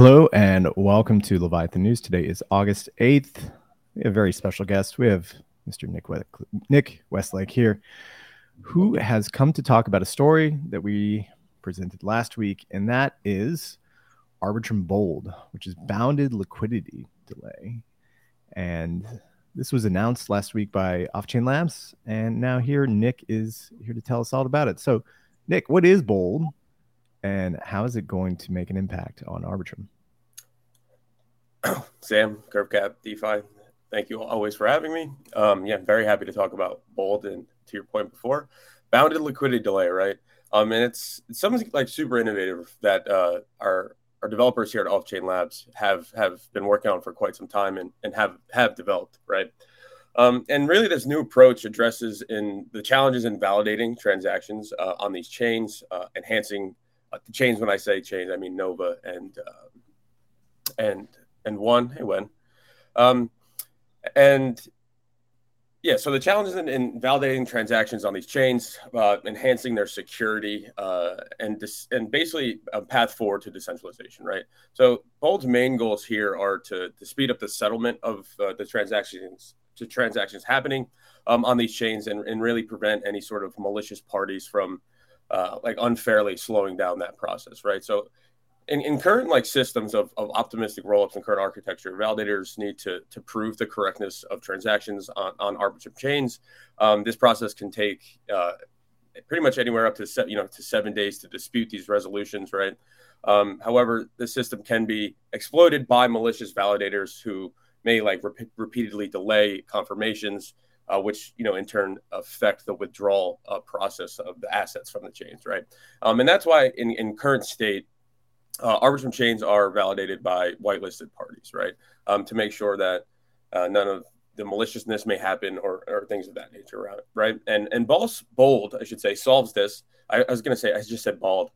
Hello and welcome to Leviathan News. Today is August 8th. We have a very special guest. We have Mr. Nick, we- Nick Westlake here, who has come to talk about a story that we presented last week, and that is Arbitrum Bold, which is bounded liquidity delay. And this was announced last week by Offchain Labs, and now here Nick is here to tell us all about it. So, Nick, what is Bold? And how is it going to make an impact on Arbitrum? Sam, CurveCap, DeFi, thank you always for having me. Um, yeah, very happy to talk about Bold and to your point before, bounded liquidity delay, right? Um, and it's, it's something like super innovative that uh, our our developers here at Offchain Labs have have been working on for quite some time and, and have have developed, right? Um, and really, this new approach addresses in the challenges in validating transactions uh, on these chains, uh, enhancing the chains. When I say chains, I mean Nova and uh, and and one. Hey, when, um, and yeah. So the challenges in, in validating transactions on these chains, uh, enhancing their security, uh, and dis- and basically a path forward to decentralization, right? So Bold's main goals here are to to speed up the settlement of uh, the transactions to transactions happening um, on these chains and, and really prevent any sort of malicious parties from uh, like unfairly slowing down that process, right? So in, in current like systems of, of optimistic rollups and current architecture, validators need to, to prove the correctness of transactions on, on Arbitrum chains. Um, this process can take uh, pretty much anywhere up to se- you know to seven days to dispute these resolutions, right? Um, however, the system can be exploited by malicious validators who may like repeatedly delay confirmations uh, which you know in turn affect the withdrawal uh, process of the assets from the chains, right? Um, and that's why in, in current state, uh, Arbitrum chains are validated by whitelisted parties, right? Um, to make sure that uh, none of the maliciousness may happen or, or things of that nature, around, right? And and Bold, Bold, I should say, solves this. I, I was going to say I just said bald.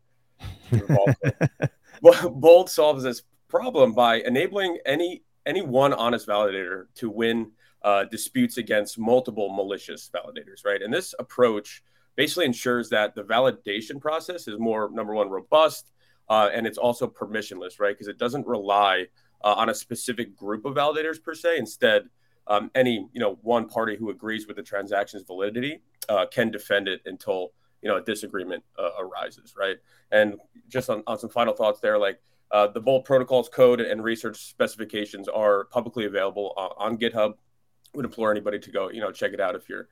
Bold solves this problem by enabling any any one honest validator to win uh, disputes against multiple malicious validators, right? And this approach basically ensures that the validation process is more, number one, robust, uh, and it's also permissionless, right? Because it doesn't rely uh, on a specific group of validators per se. Instead, um, any you know one party who agrees with the transaction's validity uh, can defend it until you know a disagreement uh, arises, right? And just on, on some final thoughts there, like. Uh, the Bold protocols code and research specifications are publicly available on GitHub would implore anybody to go, you know, check it out if you're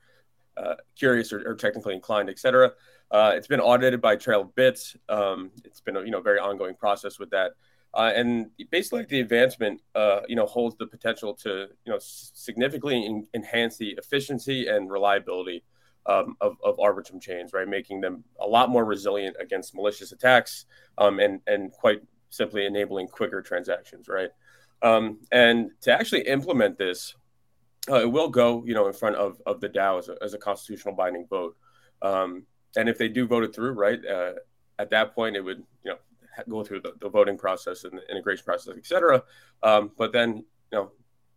uh, curious or, or, technically inclined, etc. Uh, it's been audited by Trail of Bits. Um, it's been a you know very ongoing process with that, uh, and basically the advancement, uh, you know, holds the potential to you know significantly in, enhance the efficiency and reliability um, of, of Arbitrum chains, right, making them a lot more resilient against malicious attacks, um, and and quite simply enabling quicker transactions, right. Um, and to actually implement this, uh, it will go, you know, in front of, of the DAO as a, as a constitutional binding vote. Um, and if they do vote it through, right, uh, at that point, it would, you know, go through the, the voting process and the integration process, et cetera. Um, but then, you know,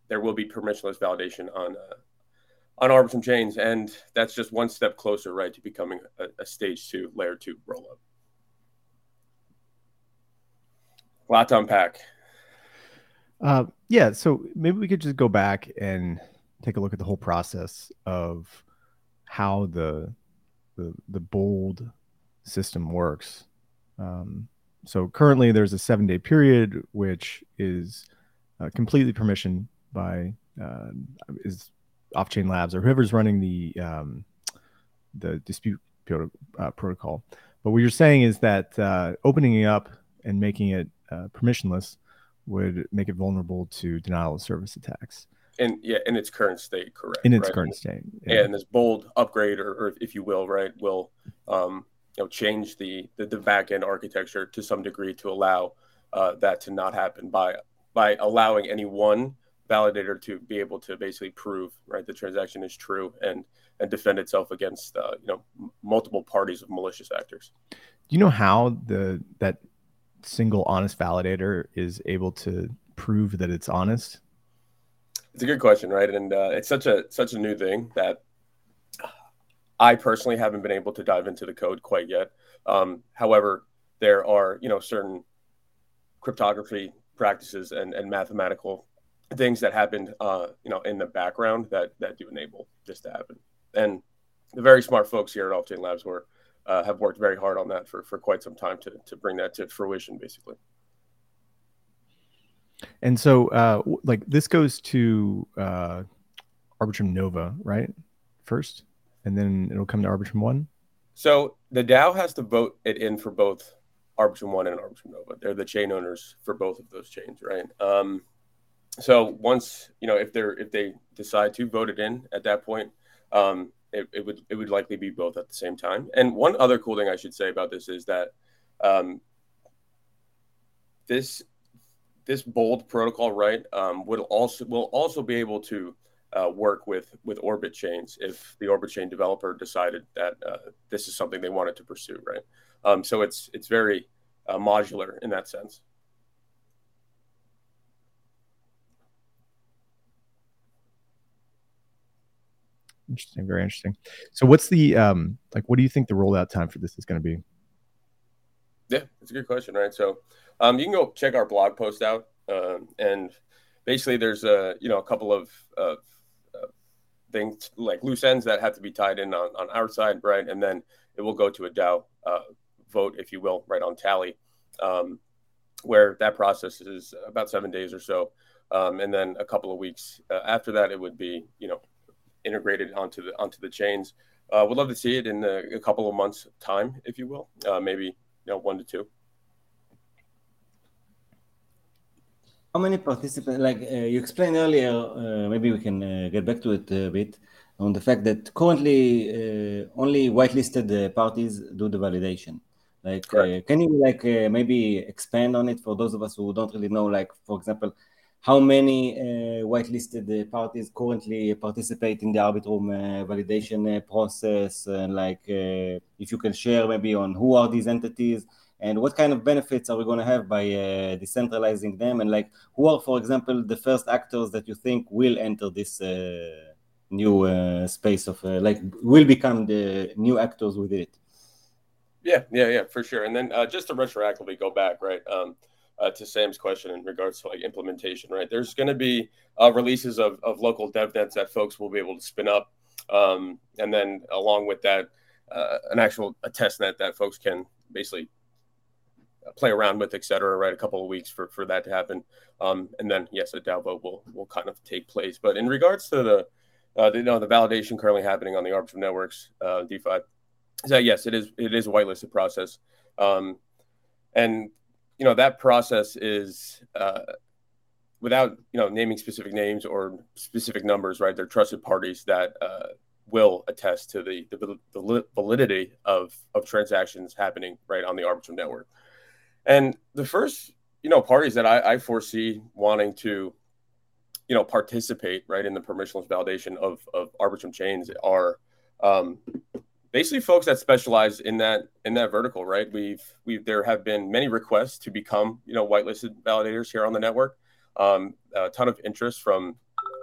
there will be permissionless validation on uh, on Arbitrum chains, and that's just one step closer, right, to becoming a, a stage two, layer two rollup. A lot to unpack. Uh, yeah, so maybe we could just go back and take a look at the whole process of how the the, the bold system works. Um, so currently, there's a seven day period which is uh, completely permission by uh, is Offchain Labs or whoever's running the um, the dispute uh, protocol. But what you're saying is that uh, opening it up and making it uh, permissionless would make it vulnerable to denial of service attacks in yeah in its current state correct in its right? current state yeah. and this bold upgrade or, or, if you will right will um, you know change the, the, the back end architecture to some degree to allow uh, that to not happen by by allowing any one validator to be able to basically prove right the transaction is true and and defend itself against uh, you know m- multiple parties of malicious actors do you know how the that single honest validator is able to prove that it's honest it's a good question, right? And uh, it's such a such a new thing that I personally haven't been able to dive into the code quite yet. Um, however, there are you know certain cryptography practices and, and mathematical things that happened, uh, you know, in the background that that do enable this to happen. And the very smart folks here at Offchain Labs were uh, have worked very hard on that for for quite some time to to bring that to fruition, basically. And so, uh, like this goes to uh, Arbitrum Nova, right? First, and then it'll come to Arbitrum One. So the DAO has to vote it in for both Arbitrum One and Arbitrum Nova. They're the chain owners for both of those chains, right? Um, so once you know if they're if they decide to vote it in at that point, um, it, it would it would likely be both at the same time. And one other cool thing I should say about this is that um, this this bold protocol, right, um, would also will also be able to uh, work with with Orbit chains if the Orbit chain developer decided that uh, this is something they wanted to pursue, right? Um, so it's it's very uh, modular in that sense. Interesting, very interesting. So, what's the um like? What do you think the rollout time for this is going to be? Yeah, it's a good question, right? So, um, you can go check our blog post out, um, and basically, there's a you know a couple of, of things like loose ends that have to be tied in on, on our side, right? And then it will go to a DAO uh, vote, if you will, right on tally, um, where that process is about seven days or so, um, and then a couple of weeks uh, after that, it would be you know integrated onto the onto the chains. Uh, would love to see it in a, a couple of months' time, if you will, uh, maybe you know one to two. How many participants? Like uh, you explained earlier, uh, maybe we can uh, get back to it a bit on the fact that currently uh, only whitelisted parties do the validation. Like, can you like maybe expand on it for those of us who don't really know? Like, for example, how many uh, whitelisted uh, parties currently participate in the Arbitrum uh, validation uh, process and like uh, if you can share maybe on who are these entities and what kind of benefits are we going to have by uh, decentralizing them and like who are for example the first actors that you think will enter this new space of like will become the new actors with it yeah yeah yeah for sure and then just to retroactively go back right um, uh, to Sam's question in regards to like implementation, right? There's going to be uh, releases of, of local dev nets that folks will be able to spin up. Um, and then along with that, uh, an actual a test net that folks can basically play around with, et cetera, right? A couple of weeks for, for that to happen. Um, and then, yes, a DAO vote will, will kind of take place. But in regards to the, uh, the, you know, the validation currently happening on the Arbitrum networks, uh, DeFi, is that yes, it is, it is a whitelisted process. Um, and you know that process is uh, without you know naming specific names or specific numbers right they're trusted parties that uh, will attest to the, the, the validity of of transactions happening right on the arbitrum network and the first you know parties that I, I foresee wanting to you know participate right in the permissionless validation of of arbitrum chains are um, basically folks that specialize in that in that vertical right? We've we've there have been many requests to become you know whitelisted validators here on the network. Um, a ton of interest from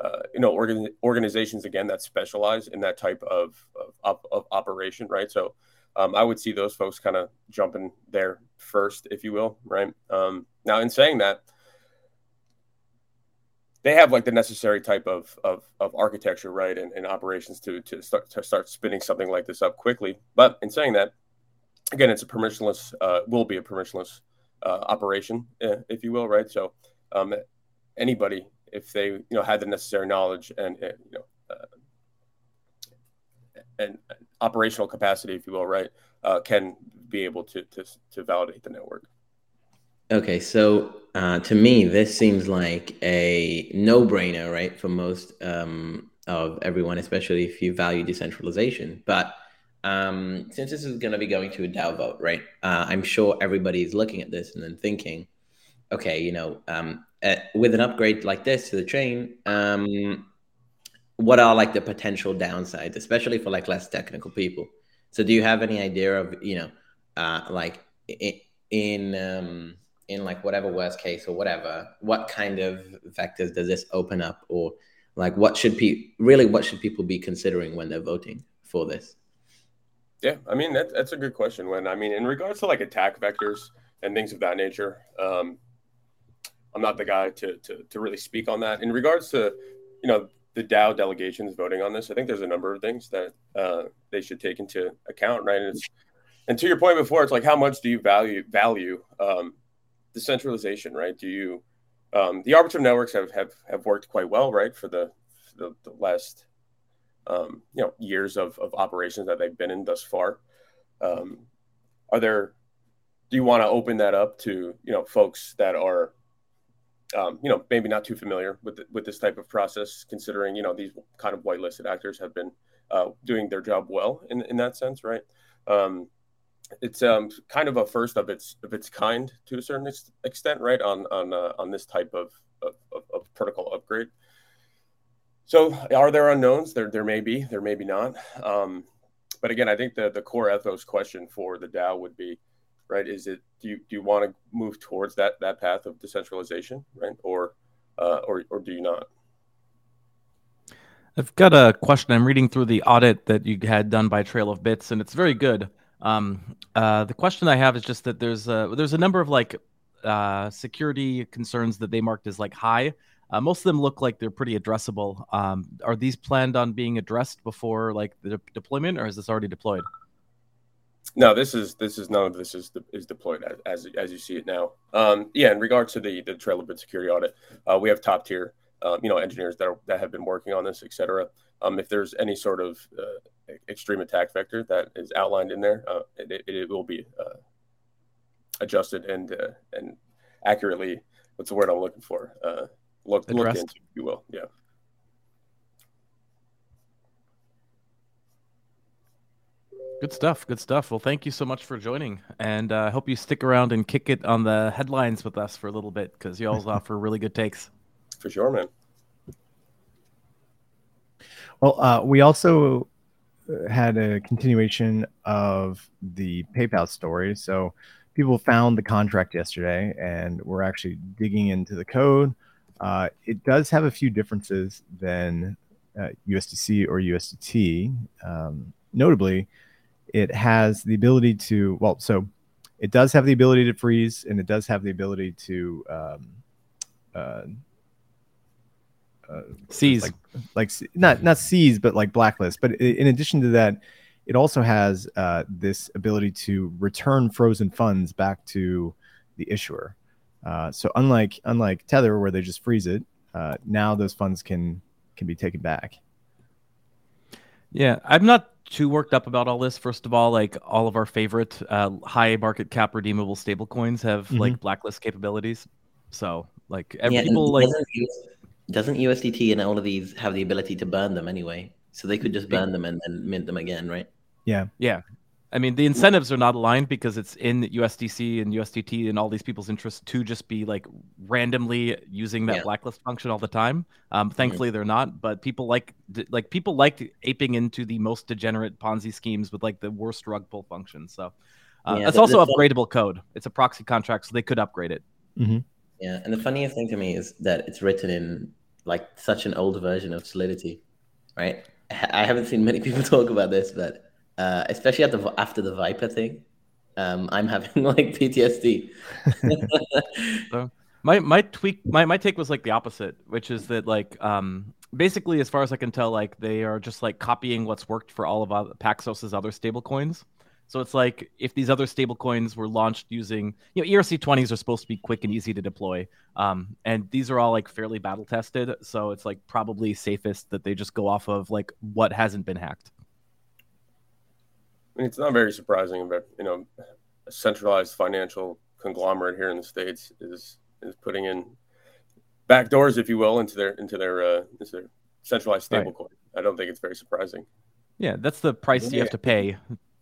uh, you know organ, organizations again that specialize in that type of of, of operation right? So um, i would see those folks kind of jumping there first if you will right um, now in saying that they have like the necessary type of of, of architecture, right, and, and operations to to start to start spinning something like this up quickly. But in saying that, again, it's a permissionless, uh, will be a permissionless uh, operation, uh, if you will, right? So um, anybody, if they you know had the necessary knowledge and, and you know uh, and operational capacity, if you will, right, uh, can be able to to to validate the network. Okay, so uh, to me, this seems like a no-brainer, right, for most um, of everyone, especially if you value decentralization. But um, since this is going to be going to a DAO vote, right, uh, I'm sure everybody's looking at this and then thinking, okay, you know, um, with an upgrade like this to the chain, um, what are like the potential downsides, especially for like less technical people? So, do you have any idea of, you know, uh, like in, in um, in like whatever worst case or whatever, what kind of vectors does this open up, or like what should people really what should people be considering when they're voting for this? Yeah, I mean that, that's a good question. When I mean in regards to like attack vectors and things of that nature, um, I'm not the guy to, to to really speak on that. In regards to, you know, the DAO delegations voting on this, I think there's a number of things that uh, they should take into account, right? And and to your point before, it's like how much do you value value um, decentralization, right? Do you um, the arbiter networks have, have have worked quite well, right, for the the, the last um, you know years of, of operations that they've been in thus far. Um, are there? Do you want to open that up to you know folks that are um, you know maybe not too familiar with the, with this type of process, considering you know these kind of whitelisted actors have been uh, doing their job well in in that sense, right? Um, it's um, kind of a first of its of its kind to a certain extent, right? On on uh, on this type of, of, of protocol upgrade. So, are there unknowns? There there may be, there may be not. Um, but again, I think the the core ethos question for the DAO would be, right? Is it do you do you want to move towards that that path of decentralization, right? Or uh, or or do you not? I've got a question. I'm reading through the audit that you had done by Trail of Bits, and it's very good. Um, uh, the question I have is just that there's a there's a number of like uh, security concerns that they marked as like high. Uh, most of them look like they're pretty addressable. Um, are these planned on being addressed before like the de- deployment, or is this already deployed? No, this is this is none of this is is deployed as as, as you see it now. Um, yeah, in regards to the the Trail of Bit security audit, uh, we have top tier, uh, you know, engineers that are, that have been working on this, et cetera. Um, if there's any sort of uh, extreme attack vector that is outlined in there, uh, it, it, will be uh, adjusted and uh, and accurately. What's the word I'm looking for? Uh, look look into, if you will. Yeah. Good stuff. Good stuff. Well, thank you so much for joining, and I uh, hope you stick around and kick it on the headlines with us for a little bit because you always offer really good takes. For sure, man. Well, uh, we also uh, had a continuation of the PayPal story. So people found the contract yesterday, and we're actually digging into the code. Uh, it does have a few differences than uh, USDC or USDT. Um, notably, it has the ability to well, so it does have the ability to freeze, and it does have the ability to um, uh, uh, seize. like, like not not seize but like blacklist. But in addition to that it also has uh, this ability to return frozen funds back to the issuer. Uh, so unlike unlike tether where they just freeze it uh, now those funds can can be taken back. Yeah i'm not too worked up about all this first of all like all of our favorite uh, high market cap redeemable stablecoins have mm-hmm. like blacklist capabilities so like every, yeah, people like doesn't USDT and all of these have the ability to burn them anyway? So they could just burn them and then mint them again, right? Yeah. Yeah. I mean, the incentives are not aligned because it's in USDC and USDT and all these people's interest to just be like randomly using that yeah. blacklist function all the time. Um, thankfully, mm-hmm. they're not, but people like like people like aping into the most degenerate Ponzi schemes with like the worst rug pull function. So uh, yeah, it's the, also the upgradable fun- code. It's a proxy contract, so they could upgrade it. Mm-hmm. Yeah, and the funniest thing to me is that it's written in like such an old version of Solidity, right? I haven't seen many people talk about this, but uh, especially after the, after the Vyper thing, um, I'm having like PTSD. so my my tweak my, my take was like the opposite, which is that like um, basically as far as I can tell, like they are just like copying what's worked for all of Paxos's other stablecoins. So it's like if these other stablecoins were launched using, you know, ERC20s are supposed to be quick and easy to deploy. Um, and these are all like fairly battle tested. So it's like probably safest that they just go off of like what hasn't been hacked. I mean, it's not very surprising, but you know, a centralized financial conglomerate here in the states is is putting in backdoors, if you will, into their into their uh, into their centralized stablecoin. Right. I don't think it's very surprising. Yeah, that's the price yeah. you have to pay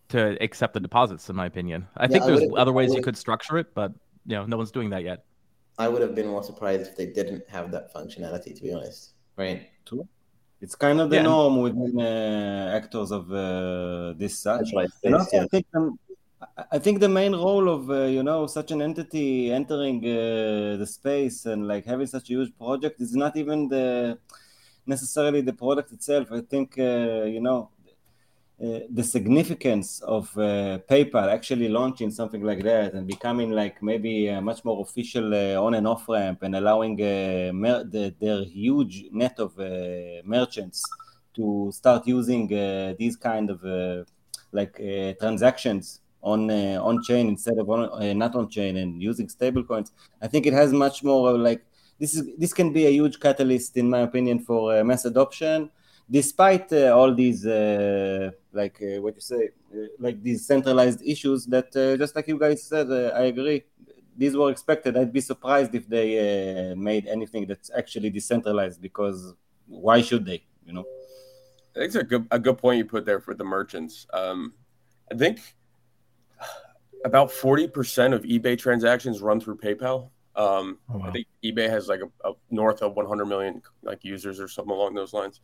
to accept the deposits, in my opinion. I yeah, think there's I other ways you could structure it, but you know, no one's doing that yet. I would have been more surprised if they didn't have that functionality, to be honest. Right? True. It's kind of the yeah. norm within uh, actors of uh, this such. Right. And also, yeah. I think the, I think the main role of uh, you know such an entity entering uh, the space and like having such a huge project is not even the necessarily the product itself. I think uh, you know uh, the significance of uh, PayPal actually launching something like that and becoming like maybe a much more official uh, on and off ramp and allowing uh, mer- the, their huge net of uh, merchants to start using these kind of like transactions on on chain instead of on, not on chain and using stablecoins. I think it has much more like this is this can be a huge catalyst in my opinion for mass adoption despite uh, all these uh, like uh, what you say like these centralized issues that just like you guys said i agree these were expected i'd be surprised if they made anything that's actually decentralized because why should they you know I think it's a good a good point you put there for the merchants. Um, I think about forty percent of eBay transactions run through PayPal. Um, oh, wow. I think eBay has like a, a, north of one hundred million like users or something along those lines.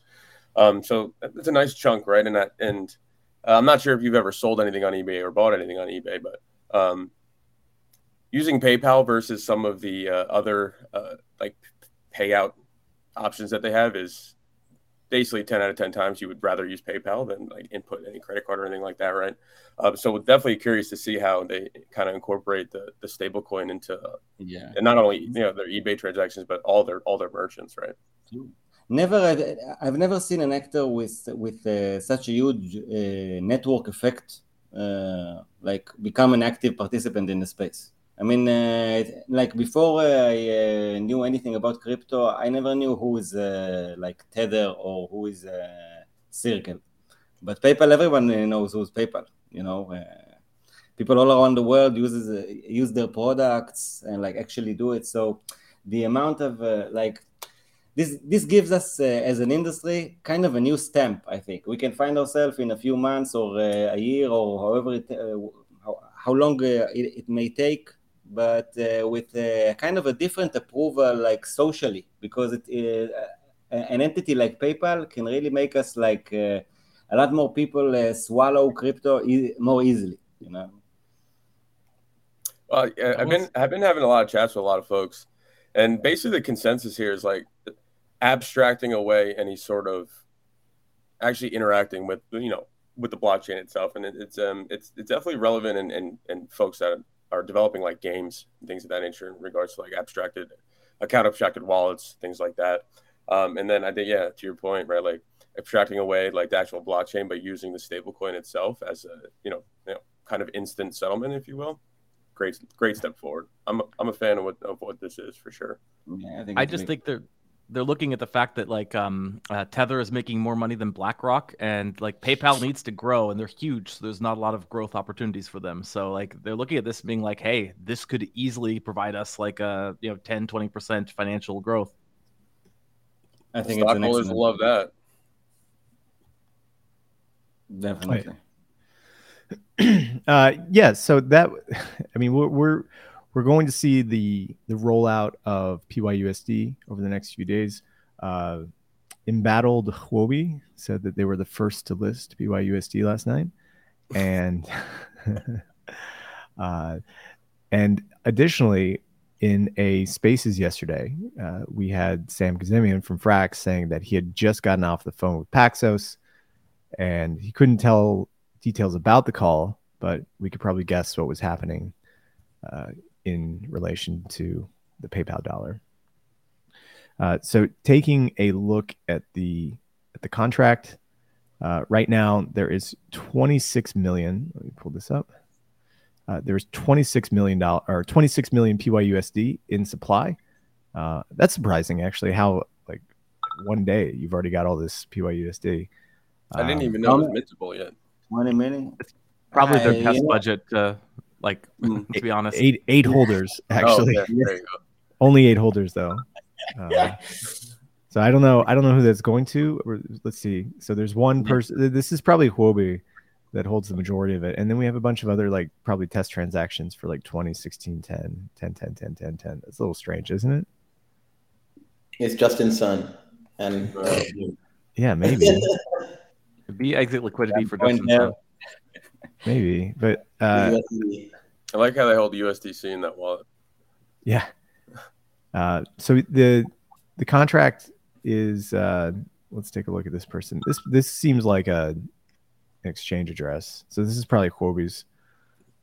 Um, so it's a nice chunk, right? And that, and uh, I'm not sure if you've ever sold anything on eBay or bought anything on eBay, but um, using PayPal versus some of the uh, other uh, like payout options that they have is basically 10 out of 10 times you would rather use PayPal than like input any credit card or anything like that, right? Um, so definitely curious to see how they kind of incorporate the the stable coin into yeah, and not only you know their eBay transactions but all their all their merchants, right? Never I've, I've never seen an actor with with uh, such a huge uh, network effect uh, like become an active participant in the space. I mean uh, like before i uh, knew anything about crypto i never knew who is uh, like tether or who is circle. But paypal everyone knows who's paypal you know people all around the world uses use their products and like actually do it. So the amount of like this this gives us uh, as an industry kind of a new stamp i think. We can find ourselves in a few months or uh, a year or however it, uh, how, how long uh, it, it, may take but uh, with kind of a different approval like socially because it uh, an entity like paypal can really make us like a lot more people swallow crypto e- more easily you know? Well i've been i've been having a lot of chats with a lot of folks and basically the consensus here is like abstracting away any sort of actually interacting with you know with the blockchain itself. And it, it's um it's it's definitely relevant and and and folks that are developing like games and things of that nature in regards to like abstracted account abstracted wallets things like that. Um and then i think yeah to your point right like abstracting away like the actual blockchain but using the stablecoin itself as a you know you know kind of instant settlement if you will great great step forward. I'm a, i'm a fan of what of what this is for sure. Yeah, i, think I just think they're they're looking at the fact that like um, uh, Tether is making more money than BlackRock, and like PayPal needs to grow, and they're huge, so there's not a lot of growth opportunities for them. So like they're looking at this being like, hey, this could easily provide us like a you know 10, 20 percent financial growth. I think stockholders love that. Definitely. uh, yeah. So that, I mean, we're, we're we're going to see the the rollout of PYUSD over the next few days. Uh, Embattled Huobi said that they were the first to list PYUSD last night, and uh, and additionally, in a Spaces yesterday, uh, we had Sam Kazemian from Frax saying that he had just gotten off the phone with Paxos, and he couldn't tell details about the call, but we could probably guess what was happening uh, in relation to the PayPal dollar. Uh, so taking a look at the at the contract, uh, right now there is 26 million. Let me pull this up. Uh, there's 26 million dollar or 26 million PYUSD in supply. Uh, that's surprising, actually. How like one day you've already got all this PYUSD. I didn't um, even know it was mintable yet. 20 million. It's probably their test budget uh, like mm. to be honest, eight eight holders actually. Oh, Only eight holders though. Uh, so I don't know. I don't know who that's going to. Let's see. So there's one person. This is probably Huobi that holds the majority of it, and then we have a bunch of other like probably test transactions for like 20, 16, 10, 10, 10, 10, 10, 10. It's a little strange, isn't it? It's Justin Sun, and uh, yeah, maybe. be exit liquidity for Justin Sun. Maybe, but uh, I like how they hold USDC in that wallet. Yeah. Uh, so the the contract is uh, let's take a look at this person. This this seems like a an exchange address. So this is probably Huobi's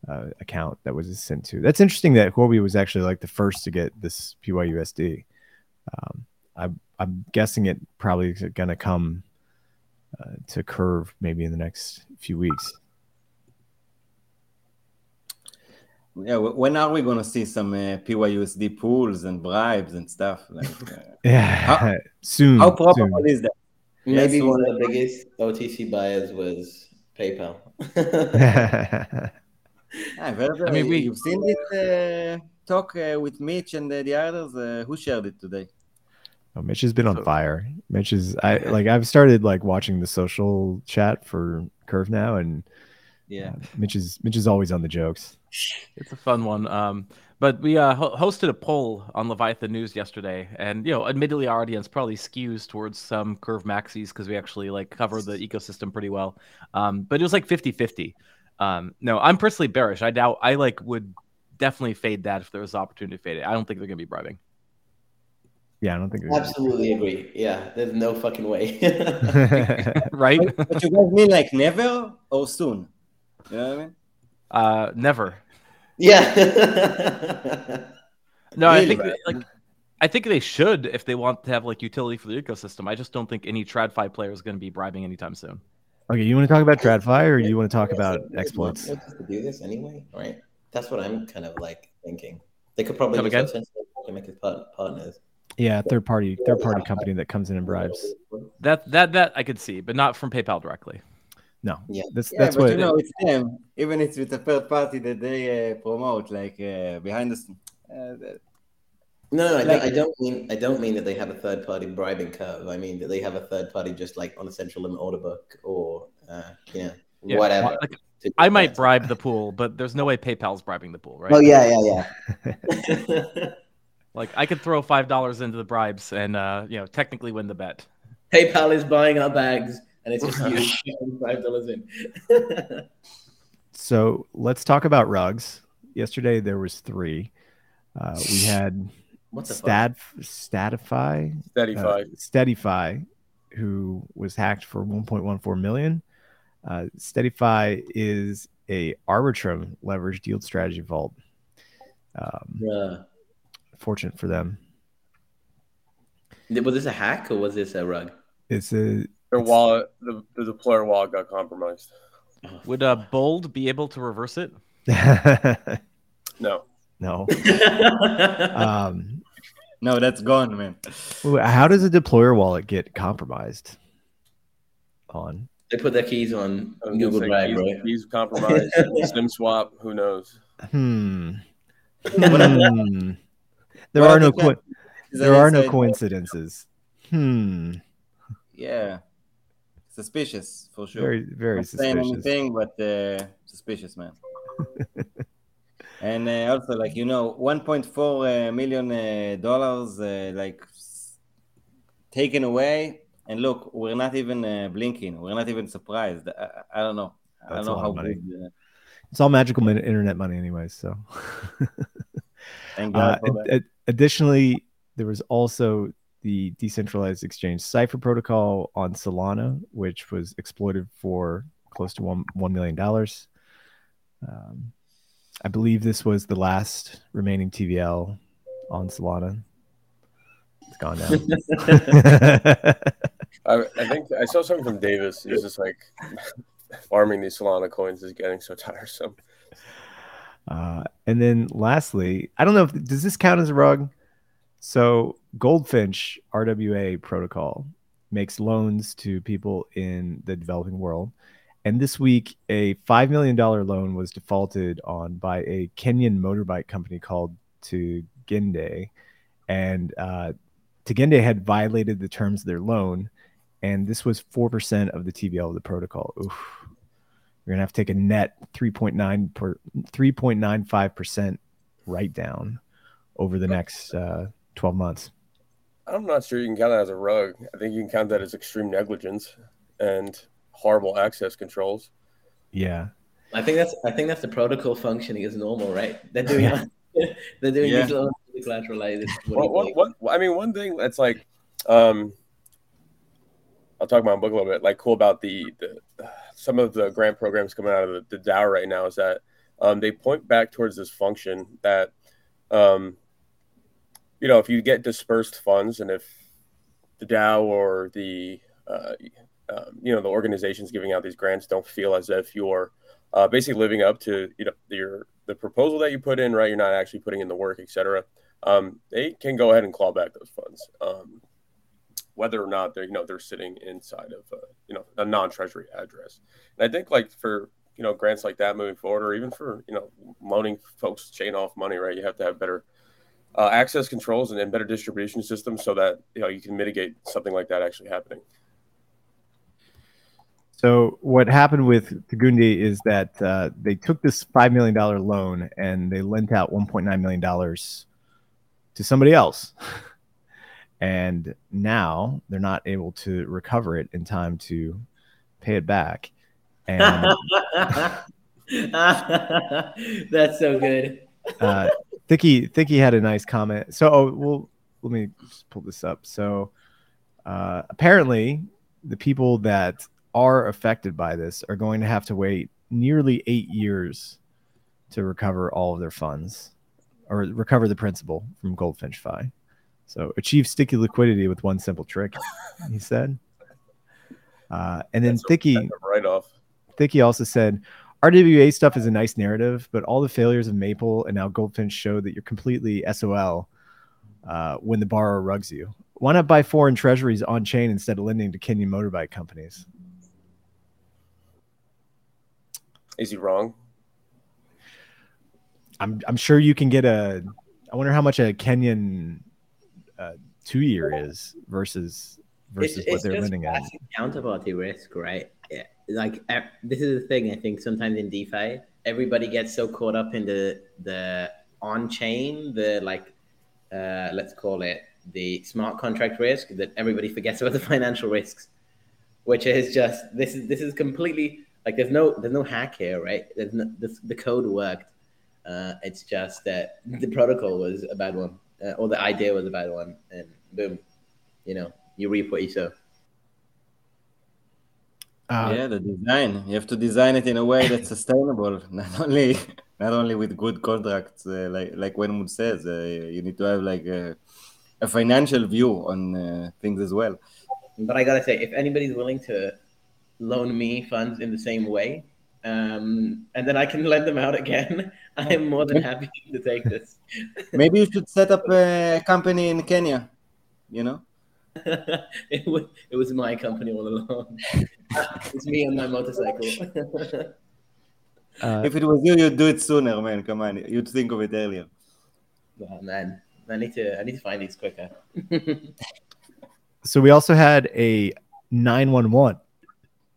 uh, account that was sent to. That's interesting that Huobi was actually like the first to get this PYUSD. Um, I, I'm guessing it probably is going to come uh, to Curve maybe in the next few weeks. Yeah, when are we going to see some uh, PYUSD pools and bribes and stuff? Like, uh, yeah, how, soon. How probable soon. is that? Maybe Yes, one of the biggest OTC buyers was PayPal. I've heard, I mean, uh, we- you've seen this uh, talk uh, with Mitch and uh, the others. Uh, who shared it today? Oh, Mitch has been on So- fire. Mitch is I like I've started like watching the social chat for Curve now, and Yeah. Mitch is Mitch is always on the jokes. It's a fun one. Um, but we uh, ho- hosted a poll on Leviathan News yesterday, and you know, admittedly, our audience probably skews towards some Curve Maxis because we actually like cover the ecosystem pretty well. Um, but it was like 50-50. Um, no, I'm personally bearish. I doubt I like would definitely fade that if there was an opportunity to fade it. I don't think they're gonna be bribing. Yeah, I don't think. Absolutely agree. Yeah, there's no fucking way. right? But, but you guys mean like never or soon? You know what I mean? uh, never. Yeah. No, I think that, like I think they should if they want to have like utility for the ecosystem. I just don't think any TradFi player is going to be bribing anytime soon. okay, you want to talk about TradFi or you want to talk about They exploits? to do this anyway, right? That's what I'm kind of like thinking. They could probably Come use again? that to make it part- partners. Yeah, third party third party company that comes in and bribes. That that that I could see, but not from PayPal directly. No, Yeah. that's Yeah, that's but what. you know, it's them. Even if it's with a third party that they uh, promote, like uh, behind the scenes. Uh, that- No, no, I, Like- don't, I don't mean I don't mean that they have a third party bribing curve. I mean that they have a third party just like on a central limit order book or uh, you know Yeah, whatever. like, I might bribe the pool, but there's no way PayPal's bribing the pool, right? Oh yeah, yeah, yeah. Like I could throw five dollars into the bribes and uh, you know technically win the bet. PayPal is buying our bags, and it's just you five dollars in. So let's talk about rugs. Yesterday there was three. Uh, we had what the fuck? Stat Statify Steady uh. Steadefi, who was hacked for 1.14 million. Uh, Steadefi is a Arbitrum leveraged yield strategy vault. Um, Bruh. fortunate for them. Was this a hack or was this a rug? It's a Their wallet, the, the deployer wallet got compromised. Would uh, Bold be able to reverse it? No. no. Um, no, that's gone, man. how does a deployer wallet get compromised? On they put their keys on I was gonna Google Drive, keys, right? keys compromised. SIM swap. Who knows? hmm. Hmm. There What are are no co- there are no coincidences. Hmm. Yeah, suspicious for sure. Very very Not saying suspicious. anything, but uh, suspicious, man. and uh, also, like you know, 1.4 uh, million uh, dollars, uh, like taken away. And look, we're not even uh, blinking. We're not even surprised. I, I- don't know. I don't know how money. good. Uh, It's all magical internet money, anyways. So. thank Uh, for ad- that. ad- additionally, there was also the decentralized exchange Cypher protocol on Solana, which was exploited for close to one one million dollars. Um, I believe this was the last remaining TVL on Solana. It's gone now. I, I think I saw something from Davis. He's just like farming these Solana coins is getting so tiresome. Uh, and then lastly, I don't know if does this count as a rug? So Goldfinch RWA protocol makes loans to people in the developing world. And this week, a $5 million loan was defaulted on by a Kenyan motorbike company called Tugende. And uh, Tugende had violated the terms of their loan. And this was 4% of the TVL of the protocol. Oof. You're going to have to take a net 3.9 per 3.95% write down over the next uh, 12 months. I'm not sure you can count that as a rug. I think you can count that as extreme negligence and horrible access controls. Yeah. I think that's I think that's the protocol functioning as normal, right? They're doing Yeah. they're doing Yeah. these loans fully collateralized. Well, one, one, I mean, one thing that's like, um, I'll talk about my book a little bit. Like, cool about the the some of the grant programs coming out of the, the DAO right now is that um, they point back towards this function that, um, you know, if you get dispersed funds and if the DAO or the, uh, um, you know, the organizations giving out these grants don't feel as if you're uh, basically living up to, you know, your the proposal that you put in, right? You're not actually putting in the work, etc. Um, they can go ahead and claw back those funds, um, whether or not they're you know they're sitting inside of uh, you know a non-treasury address. And I think like for you know grants like that moving forward, or even for you know loaning folks chain off money, right? You have to have better uh, access controls and, and better distribution systems so that you know you can mitigate something like that actually happening. So what happened with Tugende is that uh, they took this five million dollar loan and they lent out one point nine million dollars to somebody else, and now they're not able to recover it in time to pay it back. And that's so good. uh, Thicky Thicky had a nice comment. So oh, well, let me just pull this up. So uh, apparently, the people that are affected by this are going to have to wait nearly eight years to recover all of their funds or recover the principal from Goldfinch Fi. So achieve sticky liquidity with one simple trick, he said. Uh, and then Thicky right off. Thicky also said, RWA stuff is a nice narrative, but all the failures of Maple and now Goldfinch show that you're completely SOL uh, when the borrower rugs you. Why not buy foreign treasuries on chain instead of lending to Kenyan motorbike companies? Is he wrong? I'm I'm sure you can get a. I wonder how much a Kenyan uh, two year is versus versus it's, what it's they're just lending at. classic counterparty risk, right? Yeah. Like this is the thing. I think sometimes in DeFi, everybody gets so caught up in the the on chain, the like, uh, let's call it the smart contract risk, that everybody forgets about the financial risks, which is just this is this is completely like there's no there's no hack here, right? There's no, the code worked. Uh, it's just that the protocol was a bad one, uh, or the idea was a bad one, and boom, you know, you reap what you sow. Uh, yeah, the design. You have to design it in a way that's sustainable, not only not only with good contracts. Uh, like like Wenwood says, uh, you need to have like a, a financial view on uh, things as well. But I gotta say, if anybody's willing to loan me funds in the same way, um, and then I can lend them out again, I am more than happy to take this. Maybe you should set up a company in Kenya. You know. it was it was my company all along. it's me and my motorcycle. uh, If it was you, you'd do it sooner, man. Come on, you'd think of it earlier. oh man, I need to I need to find these quicker. so we also had a 911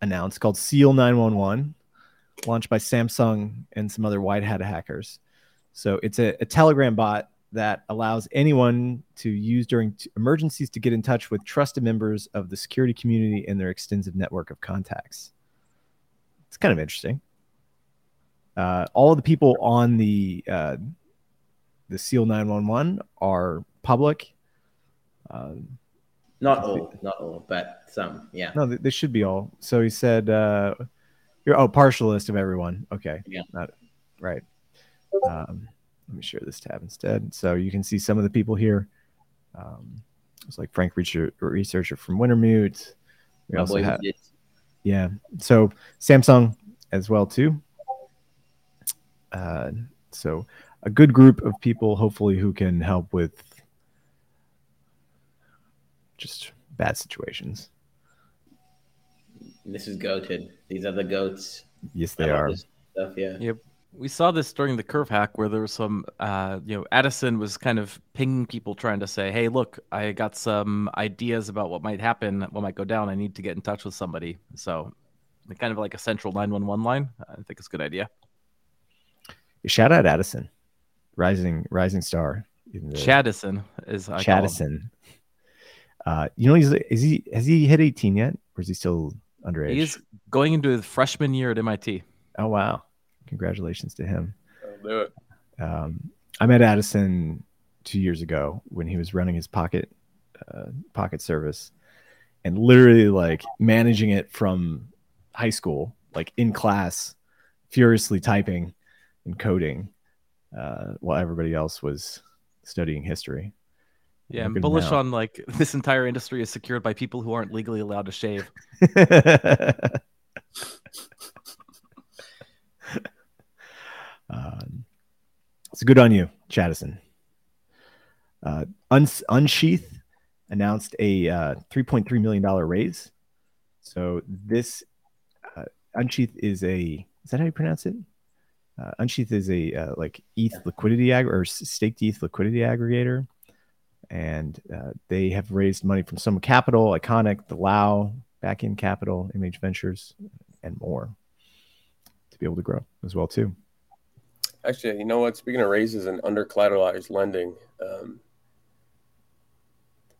announced called Seal 911, launched by samczsun and some other white hat hackers. So it's a, a Telegram bot that allows anyone to use during t- emergencies to get in touch with trusted members of the security community and their extensive network of contacts. It's kind of interesting. Uh, all of the people on the uh, the Seal 911 are public. Um, Not all, not all, but some. Yeah. no, they, they should be all. So he said, uh, "You're oh partial list of everyone." Okay, Yeah. not right. Um, let me share this tab instead, so you can see some of the people here. Um, it's like Frank researcher, researcher from Wintermute. We My also boy have yeah. So samczsun as well too. Uh, so a good group of people, hopefully, who can help with just bad situations. This is goated. These are the goats. Yes, they are. Stuff, yeah. Yeah, we saw this during the curve hack where there was some, uh, you know, Addison was kind of pinging people trying to say, "Hey, look, I got some ideas about what might happen, what might go down. I need to get in touch with somebody." So, kind of like a central nine one one line. I think it's a good idea. Shout out Addison, rising rising star. in the- Chaddison is I. Chaddison. Uh, you know, he's is he has he hit eighteen yet, or is he still underage? He's going into his freshman year at MIT. Oh wow! Congratulations to him. I'll do it. Um, I met Addison two years ago when he was running his pocket uh, pocket service, and literally like managing it from high school like in class, furiously typing and coding, uh, while everybody else was studying history. Yeah, I'm bullish now. on like this entire industry is secured by people who aren't legally allowed to shave. um, it's good on you, Chattison. Uh, Uns- unshETH announced a uh, $3.3 million raise. So this uh, unshETH is a is that how you pronounce it? Uh, unshETH is a uh, like ETH liquidity ag- or staked ETH liquidity aggregator, and uh, they have raised money from Sum Capital, Iconic, the LAO, Back in Capital, Image Ventures, and more to be able to grow as well too. Actually, you know what? Speaking of raises and under collateralized lending, um,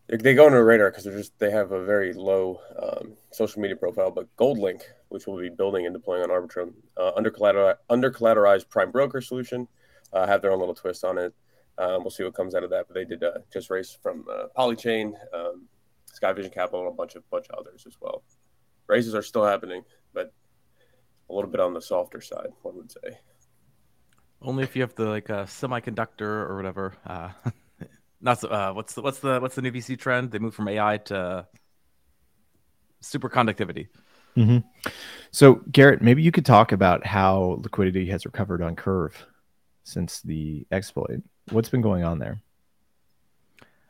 they, they go under the radar because they're just they have a very low um, social media profile. But GoldLink, which we'll be building and deploying on Arbitrum, uh, under collateralized, prime broker solution, uh, have their own little twist on it. Um, we'll see what comes out of that. But they did uh, just raise from uh, Polychain, um, Sky Vision Capital, and a bunch of bunch of others as well. Raises are still happening, but a little bit on the softer side, one would say. Only if you have the like a semiconductor or whatever. Uh, not so- uh, what's the what's the what's the new VC trend? They move from AI to superconductivity. Mm-hmm. So, Garrett, maybe you could talk about how liquidity has recovered on Curve since the exploit. What's been going on there?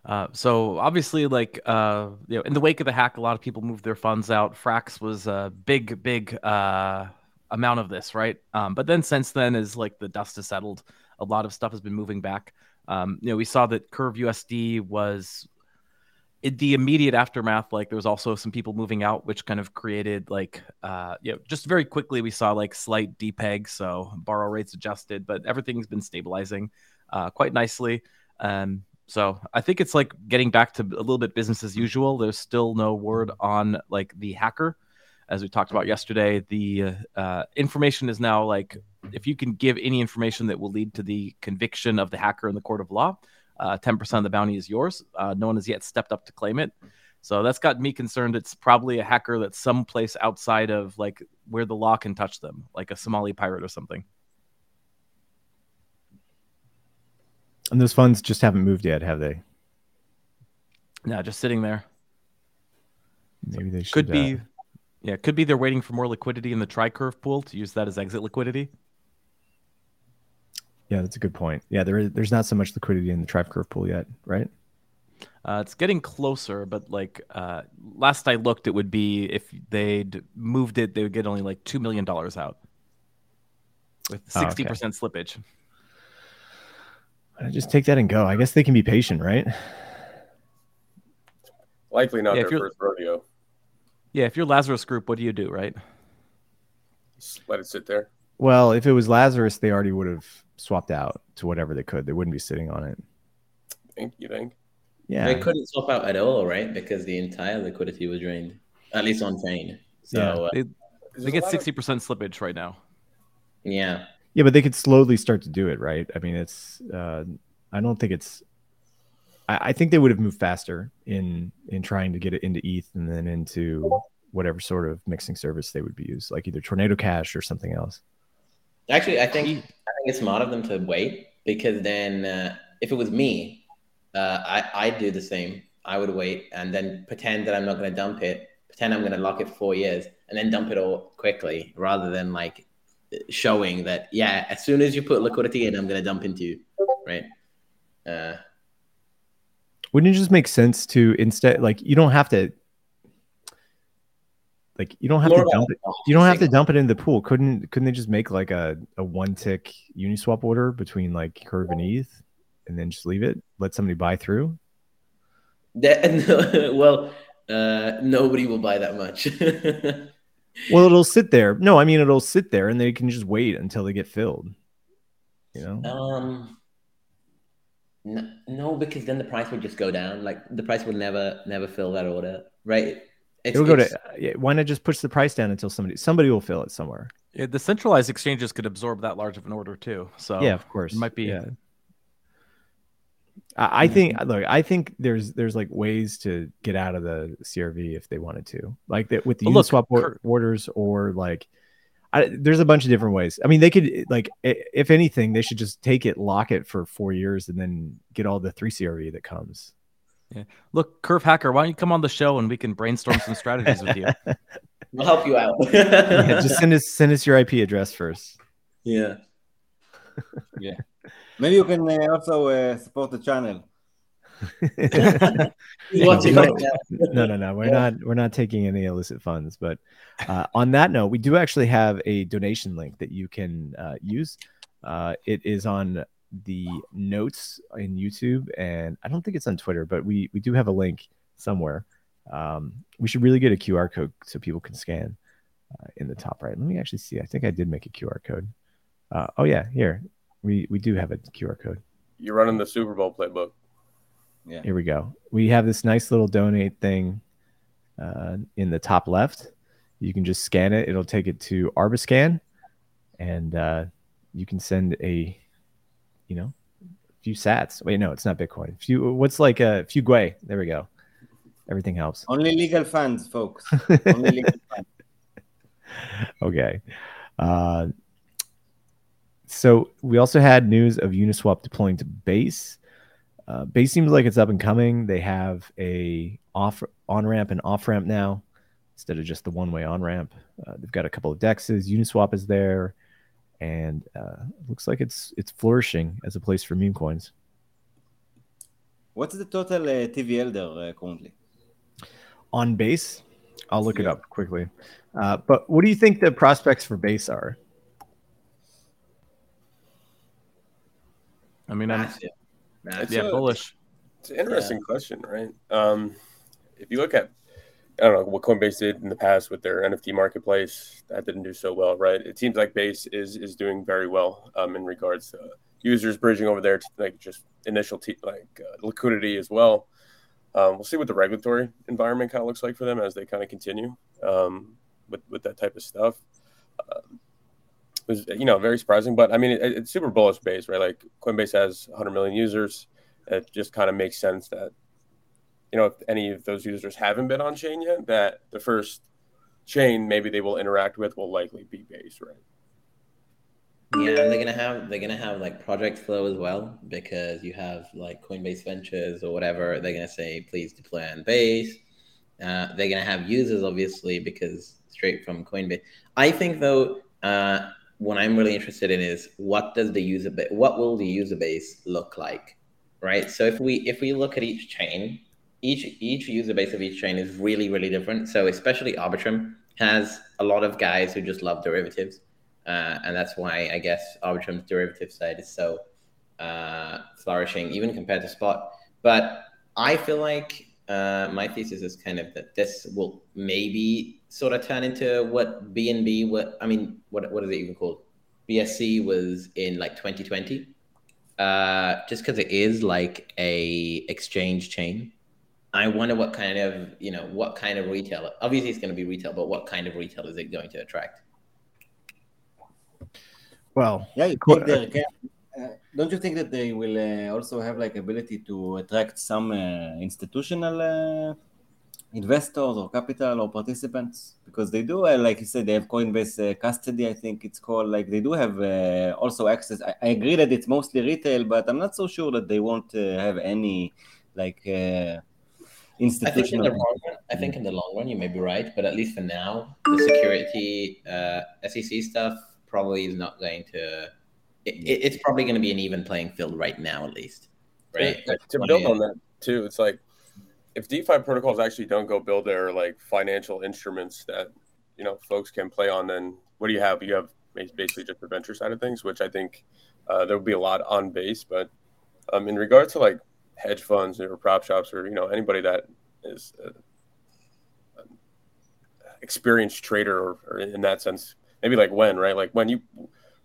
Uh, so obviously, like uh, you know, in the wake of the hack, a lot of people moved their funds out. Frax was a big, big uh, amount of this, right? Um, but then since then, as like the dust has settled, a lot of stuff has been moving back. Um, you know, we saw that Curve USD was in the immediate aftermath. Like there was also some people moving out, which kind of created like uh, you know, just very quickly we saw like slight depeg, so borrow rates adjusted, but everything's been stabilizing uh, quite nicely. Um, so I think it's like getting back to a little bit business as usual. There's still no word on like the hacker, as we talked about yesterday. The uh, information is now like if you can give any information that will lead to the conviction of the hacker in the court of law, uh, 10% of the bounty is yours. Uh, no one has yet stepped up to claim it. So that's got me concerned. It's probably a hacker that's someplace outside of like where the law can touch them, like a Somali pirate or something. And those funds just haven't moved yet, have they? No, just sitting there. Maybe they should. Could be, yeah, could be they're waiting for more liquidity in the tri-curve pool to use that as exit liquidity. yeah, that's a good point. Yeah, there is, there's not so much liquidity in the Tribe Curve pool yet, right? Uh, it's getting closer, but like uh, last I looked, it would be if they'd moved it, they would get only like two million dollars out with Oh, okay. sixty percent slippage. Uh, Just take that and go. I guess they can be patient, right? Likely not Yeah, their first rodeo. Yeah, if you're Lazarus Group, what do you do, right? Just let it sit there. Well, if it was Lazarus, they already would have swapped out to whatever they could. They wouldn't be sitting on it. Think you think? Yeah. They couldn't swap out at all, right? Because the entire liquidity was drained, at least on chain. So Yeah. uh, They, There's they get sixty percent slippage right now. yeah, Yeah, but they could slowly start to do it, right? I mean, it's. Uh, I don't think it's. I, I think they would have moved faster in in trying to get it into ETH and then into whatever sort of mixing service they would be used, like either Tornado Cash or something else. actually, I think I think it's smart of them to wait because then uh, if it was me, uh, I I'd do the same. I would wait and then pretend that I'm not going to dump it, pretend I'm going to lock it for four years, and then dump it all quickly, rather than like showing that yeah, as soon as you put liquidity in, I'm going to dump into you, right? Uh, Wouldn't it just make sense to instead, like, you don't have to, like, you don't have to dump it. You don't have to dump it in the pool. Couldn't couldn't they just make like a, a one tick Uniswap order between like Curve and ETH, and then just leave it, let somebody buy through? That, well, uh, nobody will buy that much. Well, it'll sit there. No, I mean it'll sit there, and they can just wait until they get filled. You know, um, no, no, because then the price would just go down. Like the price would never, never fill that order, right? It's, it'll go it's- to. yeah, Why not just push the price down until somebody somebody will fill it somewhere? Yeah, the centralized exchanges could absorb that large of an order too. So yeah, of course. it might be- Yeah. I, I mm-hmm. think look, I think there's there's like ways to get out of the CRV if they wanted to, like that with the But look, Uniswap or- Cur- orders or like I, there's a bunch of different ways. I mean, they could like, if anything, they should just take it, lock it for four years, and then get all the 3CRV that comes. Yeah. Look, Curve Hacker, why don't you come on the show and we can brainstorm some strategies with you? We'll help you out. yeah, just send us send us your IP address first. Yeah. yeah. Maybe you can uh, also uh, support the channel. no, no, no. We're not. We're not taking any illicit funds. But uh, on that note, we do actually have a donation link that you can uh, use. Uh, it is on the notes in YouTube, and I don't think it's on Twitter, but we we do have a link somewhere. Um, we should really get a QR code so people can scan uh, in the top right. Let me actually see. I think I did make a QR code. Uh, oh yeah, here we we do have a QR code. You're running the Super Bowl playbook. Yeah. Here we go. We have this nice little donate thing uh, in the top left. You can just scan it. It'll take it to Arbiscan, and uh, you can send a, you know, a few Sats. Wait, no, it's not Bitcoin. A few. What's like a few Gwei? There we go. Everything helps. Only legal funds, folks. Only legal funds. Okay. Uh, so we also had news of Uniswap deploying to Base. Uh, Base seems like it's up and coming. They have a off on ramp and off ramp now instead of just the one way on ramp. Uh, they've got a couple of dexes. Uniswap is there, and uh, looks like it's it's flourishing as a place for meme coins. What's the total uh, TVL there uh, currently? On base, I'll look yeah. it up quickly. Uh, but what do you think the prospects for base are? I mean, I'm, it's yeah, a, bullish. It's an interesting yeah. question, right? Um, if you look at, I don't know what Coinbase did in the past with their NFT marketplace, that didn't do so well, right? It seems like Base is is doing very well um, in regards to users bridging over there to like just initial t- like uh, liquidity as well. Um, we'll see what the regulatory environment kind of looks like for them as they kind of continue um, with with that type of stuff. Um, was you know very surprising. But I mean, it, it's super bullish base, right? Like Coinbase has 100 million users. It just kind of makes sense that you know if any of those users haven't been on chain yet, that the first chain maybe they will interact with will likely be Base, right? Yeah, they're gonna have they're gonna have like project flow as well because you have like Coinbase Ventures or whatever. They're gonna say please deploy on Base. Uh, they're gonna have users obviously because straight from Coinbase. I think though, uh, what I'm really interested in is what does the user base, what will the user base look like, right? So if we if we look at each chain, each each user base of each chain is really really different. So especially Arbitrum has a lot of guys who just love derivatives, uh, and that's why I guess Arbitrum's derivative side is so uh, flourishing even compared to Spot. But I feel like uh, my thesis is kind of that this will maybe sort of turn into what BNB, what I mean, what what is it even called? BSC was in like 2020. Uh, just because it is like a exchange chain. I wonder what kind of you know what kind of retail. Obviously, it's going to be retail, but what kind of retail is it going to attract? Well, yeah, you think uh, don't you think that they will uh, also have like ability to attract some uh, institutional uh, investors or capital or participants? Because they do uh, like you said they have coinbase uh, custody i think it's called. Like they do have uh, also access. I, I, agree that it's mostly retail but i'm not so sure that they won't uh, have any like institutional I think, run, I think in the long run you may be right but at least for now the security sec stuff probably is not going to it, it's probably going to be an even playing field right now at least right to build on that too it's like if DeFi protocols actually don't go build their like financial instruments that you know folks can play on, then what do you have? You have basically just the venture side of things, which I think uh, there will be a lot on base. But um, in regards to like hedge funds or prop shops or you know anybody that is a, experienced trader or, or in that sense, maybe like when right, like when you,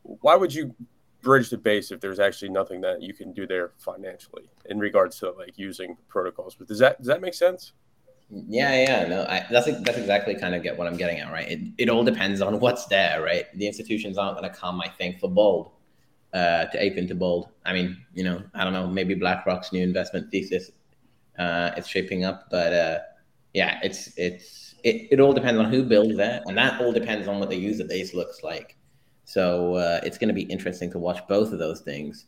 why would you bridge the base if there's actually nothing that you can do there financially in regards to like using protocols. But does that does that make sense? Yeah, yeah, no, I, that's that's exactly kind of get what I'm getting at, right? It, it all depends on what's there, right? The institutions aren't going to come, I think, for bald uh, to ape into bald. I mean, you know, I don't know, maybe BlackRock's new investment thesis uh, is shaping up, but uh, yeah, it's it's it, it all depends on who builds that, and that all depends on what the user base looks like. So uh, it's going to be interesting to watch both of those things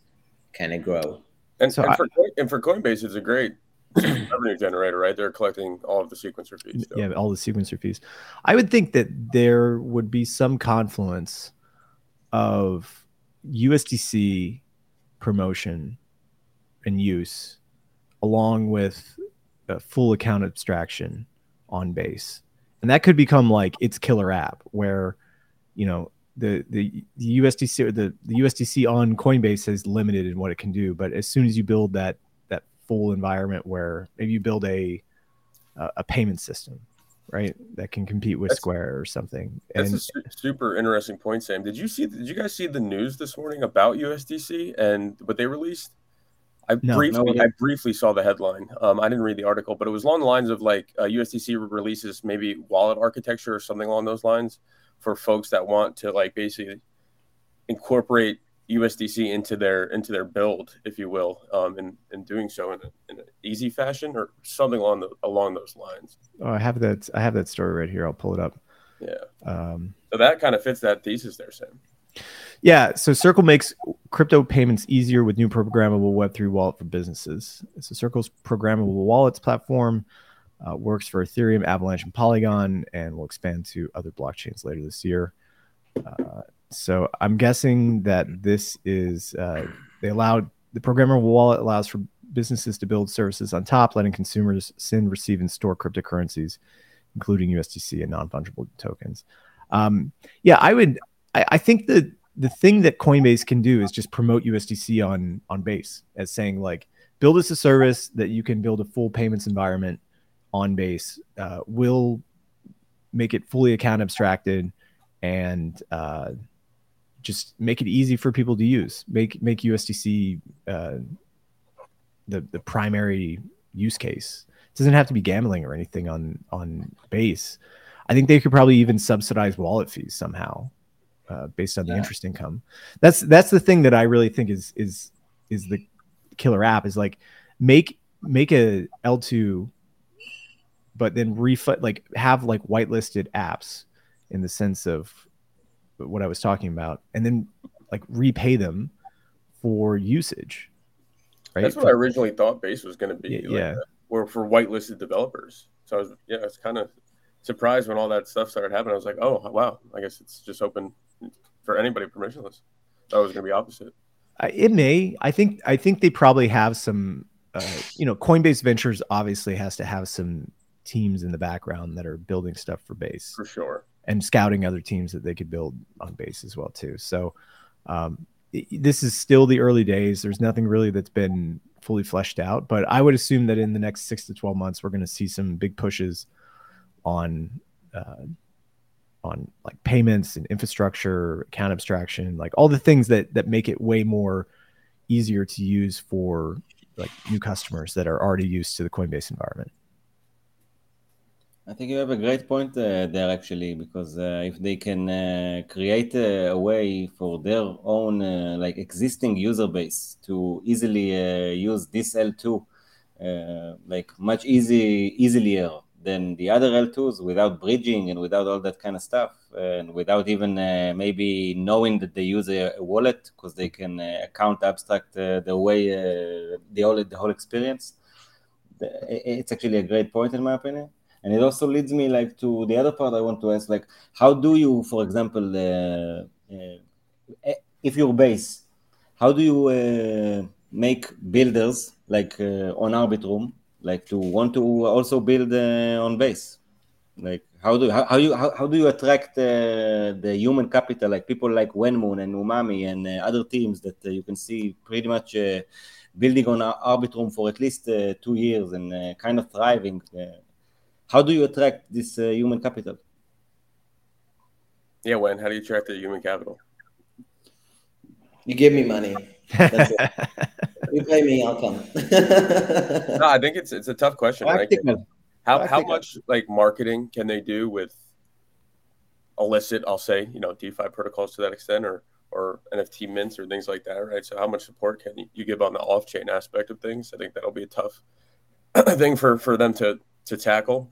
kind of grow. And, So and, I- for, and for Coinbase, it's a great revenue generator, right? They're collecting all of the sequencer fees. still. yeah all the sequencer fees i would think that there would be some confluence of usdc promotion and use along with a full account abstraction on base and that could become like its killer app where you know the the, the usdc or the, the usdc on coinbase is limited in what it can do but as soon as you build that that full environment where maybe you build a a, a payment system, right? That can compete with That's- Square or something. That's And a su- super interesting point, Sam. Did you see? Did you guys see the news this morning about USDC and what they released? I No. briefly, No. I briefly saw the headline. Um, I didn't read the article, but it was along the lines of like uh, USDC releases maybe wallet architecture or something along those lines for folks that want to like basically incorporate USDC into their into their build, if you will, um, and and doing so in, a, in an easy fashion or something along the, along those lines. oh, I have that. I have that story right here. I'll pull it up. Yeah, Um, so that kind of fits that thesis there, Sam. yeah. So Circle makes crypto payments easier with new programmable Web3 wallet for businesses. So Circle's programmable wallets platform uh, works for Ethereum, Avalanche, and Polygon, and will expand to other blockchains later this year. Uh, so I'm guessing that this is uh, they allowed the programmable wallet allows for businesses to build services on top, letting consumers send, receive, and store cryptocurrencies, including USDC and non-fungible tokens. Um, yeah, I would. I, I think that the thing that Coinbase can do is just promote USDC on on Base as saying like build us a service that you can build a full payments environment on Base. Uh, will make it fully account abstracted and uh, just make it easy for people to use. Make make USDC uh, the the primary use case. It doesn't have to be gambling or anything on on base. I think they could probably even subsidize wallet fees somehow, uh, based on the Yeah. interest income. That's that's the thing that I really think is is is the killer app is like make make a L two, but then refund like have like whitelisted apps in the sense of what I was talking about, and then like repay them for usage. Right? That's what I originally thought base was going to be. Yeah, like, yeah. Were for whitelisted developers. So I was, yeah, I was kind of surprised when all that stuff started happening. I was like, oh wow, I guess it's just open for anybody permissionless. That was going to be opposite. Uh, it may. I think. I think they probably have some. Uh, you know, Coinbase Ventures obviously has to have some teams in the background that are building stuff for base For sure. and scouting other teams that they could build on base as well too. So um, this is still the early days. There's nothing really that's been fully fleshed out, but I would assume that in the next six to twelve months, we're going to see some big pushes on uh, on like payments and infrastructure, account abstraction, like all the things that that make it way more easier to use for like new customers that are already used to the Coinbase environment. I think you have a great point uh, there, actually, because uh, if they can uh, create a, way for their own uh, like existing user base to easily uh, use this L2, uh, like much easy easier than the other L2s without bridging and without all that kind of stuff, and without even maybe knowing that they use a, a wallet because they can account abstract the way the whole the whole experience. It's actually a great point in my opinion and it also leads me like to the other part i want to ask like how do you for example uh, uh, if your base how do you uh, make builders like uh, on arbitrum like to want to also build uh, on base? Like how do how, how you how, how do you attract uh, the human capital? Like people like wenmoon and umami and other teams that you can see pretty much building on arbitrum for at least two years and kind of thriving how do you attract this uh, human capital? Yeah, when how do you attract the human capital? You give me money. That's it. You pay me, I'll come. No, I think it's it's a tough question, right? Practical. How how Practical. much like marketing can they do with illicit, I'll say, you know, DeFi protocols to that extent or or NFT mints or things like that, right? So how much support can you, you give on the off chain aspect of things? I think that'll be a tough thing for for them to to tackle.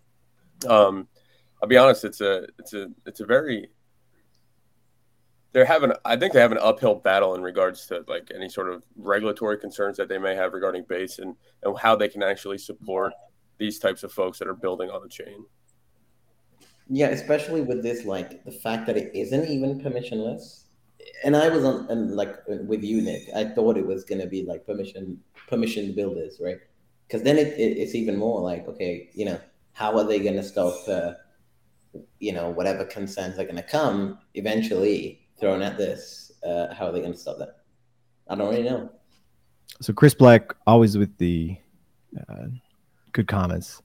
Um, I'll be honest, it's a it's a it's a very they're having I think they have an uphill battle in regards to like any sort of regulatory concerns that they may have regarding base and, and how they can actually support these types of folks that are building on the chain. Yeah, especially with this, like the fact that it isn't even permissionless. And I was on, and like with you, Nick, I thought it was gonna be like permission, permission builders, right? Because then it, it, it's even more like, okay, you know, how are they gonna stop, uh, you know, whatever concerns are gonna come eventually thrown at this? Uh, how are they gonna stop that? I don't really know. So Chris Blec always with the uh, good comments,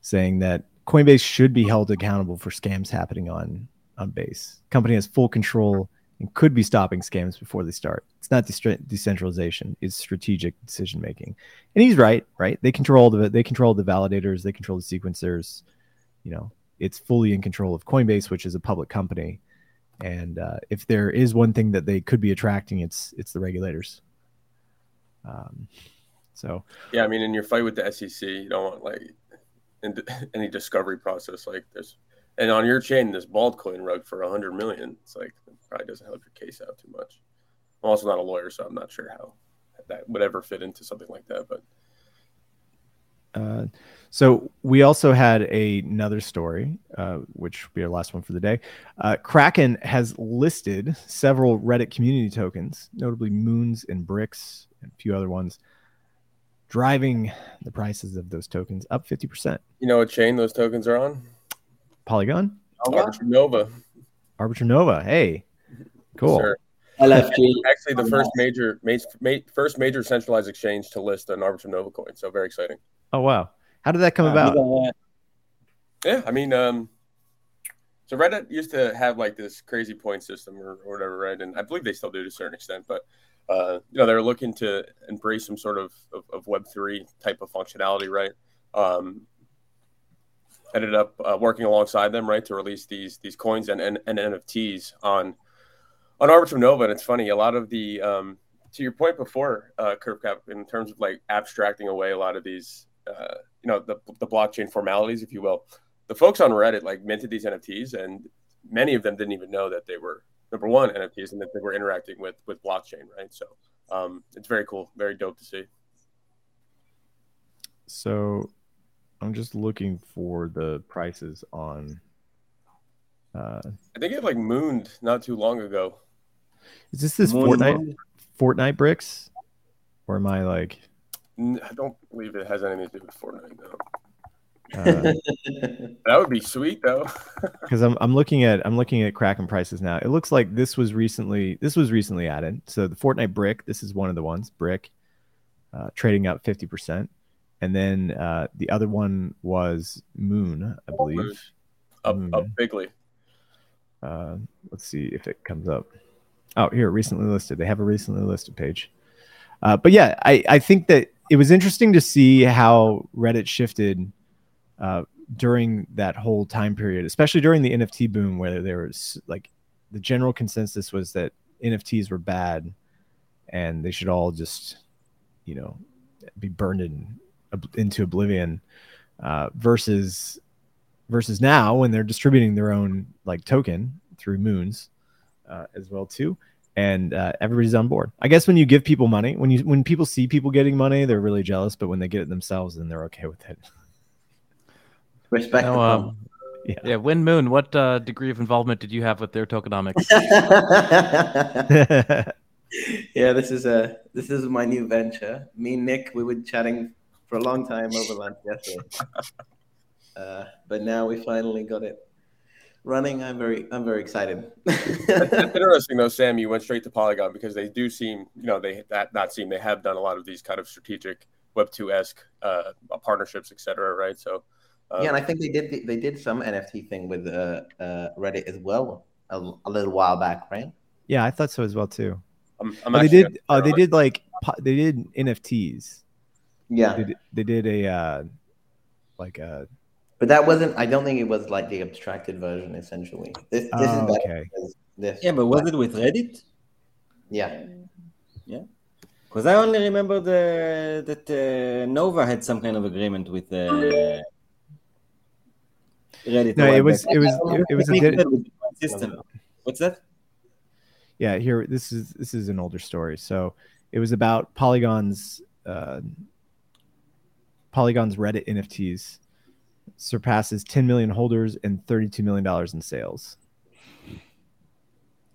saying that Coinbase should be held accountable for scams happening on on base. Company has full control and could be stopping scams before they start. It's not de- decentralization; it's strategic decision making. And he's right, right? They control the they control the validators, they control the sequencers. You know, it's fully in control of Coinbase, which is a public company. And uh, if there is one thing that they could be attracting, it's it's the regulators. Um, so yeah, I mean, in your fight with the SEC, you don't want like in any discovery process like this. And on your chain, this bald coin rug for a hundred million, it's like it probably doesn't help your case out too much. I'm also not a lawyer, so I'm not sure how that would ever fit into something like that. But uh, so we also had a, another story, uh, which will be our last one for the day. Uh, Kraken has listed several Reddit community tokens, notably Moons and Bricks, and a few other ones, driving the prices of those tokens up 50%. You know what chain those tokens are on? Polygon? Arbitrum Nova. Arbitrum Nova. Hey, cool. Sure. LFG. Actually, the first major, first major centralized exchange to list an Arbitrum Nova coin. So very exciting. Oh wow! How did that come uh, about? Yeah, I mean, um, so Reddit used to have like this crazy point system or, or whatever, right? And I believe they still do to a certain extent, but uh, you know, they're looking to embrace some sort of, of, of Web3 type of functionality, right? Um, ended up uh, working alongside them, right, to release these these coins and, and, and NFTs on on Arbitrum Nova. And it's funny, a lot of the um, to your point before, uh, Cap, in terms of like abstracting away a lot of these, uh, you know, the the blockchain formalities, if you will. The folks on Reddit like minted these NFTs, and many of them didn't even know that they were number one NFTs and that they were interacting with with blockchain, right? So um, it's very cool, very dope to see. So I'm just looking for the prices on. Uh, I think it like mooned not too long ago. Is this this Moon Fortnite Fortnite bricks, or am I like? I don't believe it has anything to do with Fortnite though. Uh, that would be sweet though. Because I'm I'm looking at I'm looking at Kraken prices now. It looks like this was recently this was recently added. So the Fortnite brick, this is one of the ones, brick, uh, trading up fifty percent, and then uh, the other one was Moon, I believe. Up Moon. up bigly. Uh, let's see if it comes up. Oh, here recently listed. They have a recently listed page. Uh, but yeah, I I think that it was interesting to see how Reddit shifted uh, during that whole time period, especially during the NFT boom, where there was like the general consensus was that NFTs were bad and they should all just, you know, be burned in, into oblivion. Uh, versus versus now when they're distributing their own like token through Moons uh, as well too and uh, everybody's on board. I guess when you give people money, when you when people see people getting money, they're really jealous. But when they get it themselves, then they're okay with it. Respect. um, yeah. yeah, Wind Moon. What uh, degree of involvement did you have with their tokenomics? yeah, this is a this is my new venture. Me and Nick, we were chatting for a long time over lunch yesterday, uh, but now we finally got it running. I'm very I'm very excited. That's interesting though, Sam. You went straight to Polygon because they do seem, you know, they that not seem they have done a lot of these kind of strategic Web two esque uh, partnerships, etc. Right, so. Um, yeah, and I think they did they did some NFT thing with uh, uh, Reddit as well a, a, little while back, right? Yeah, I thought so as well too. I'm, I'm they did. Uh, they did like they did NFTs. Yeah, they did, they did a uh, like a. But that wasn't. I don't think it was like the abstracted version. Essentially, this this oh, is better. Okay. This, yeah, but was it with Reddit? Yeah. Yeah. Because I only remember the that uh, Nova had some kind of agreement with uh, Reddit. No, a while it was- back. it was- it- it was a Technique di- with one system. What's that? yeah here this is this is an older story so it was about polygon's uh, polygon's reddit nfts surpasses 10 million holders and 32 million dollars in sales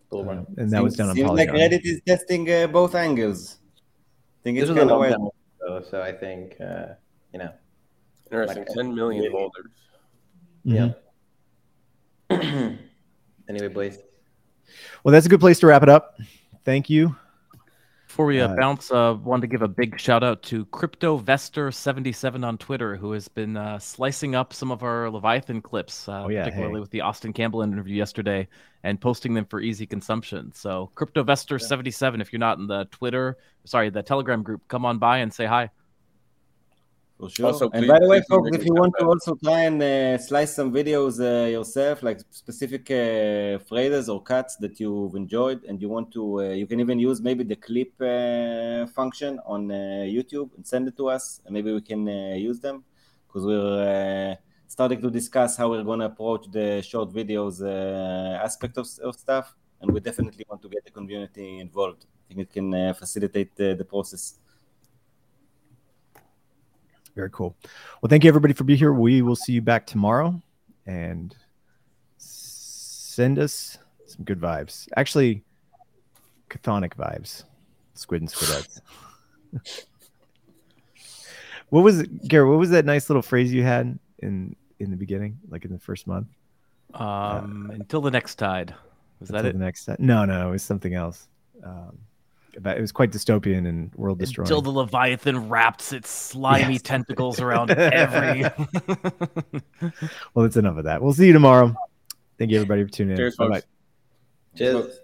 Cool Uh, one. and that was done on Seems polygon like Reddit is testing uh, both angles. I think it's was a kind of long weird. so I think uh, you know. Interesting. Like, 10 million yeah. holders. Mhm. Yeah. anyway, boys. well that's a good place to wrap it up thank you Before we uh, bounce, uh, wanted to give a big shout out to CryptoVestor77 on Twitter, who has been uh, slicing up some of our Leviathan clips, uh, Oh, yeah, particularly hey. with the Austin Campbell interview yesterday, and posting them for easy consumption. So CryptoVestor77, if you're not in the Twitter, sorry, the Telegram group, come on by and say hi. For sure. Also, and please- by the way, folks, if you want to also try and uh, slice some videos uh, yourself, like specific uh, phrases or cuts that you've enjoyed, and you want to, uh, you can even use maybe the clip uh, function on uh, YouTube and send it to us, and maybe we can uh, use them because we're uh, starting to discuss how we're going to approach the short videos uh, aspect of, of stuff, and we definitely want to get the community involved. I think it can uh, facilitate uh, the process. Very cool well thank you everybody for being here we will see you back tomorrow and send us some good vibes actually chthonic vibes squid and squidettes what was it Garrett, what was that nice little phrase you had in in the beginning like in the first month Um, until the next tide. Was that it? the next tide? no no it was something else um but it was quite dystopian and world destroying Until the Leviathan wraps its slimy Yes. tentacles around every. well that's enough of that we'll see you tomorrow thank you everybody for tuning in Cheers, Bye-bye. folks. Cheers.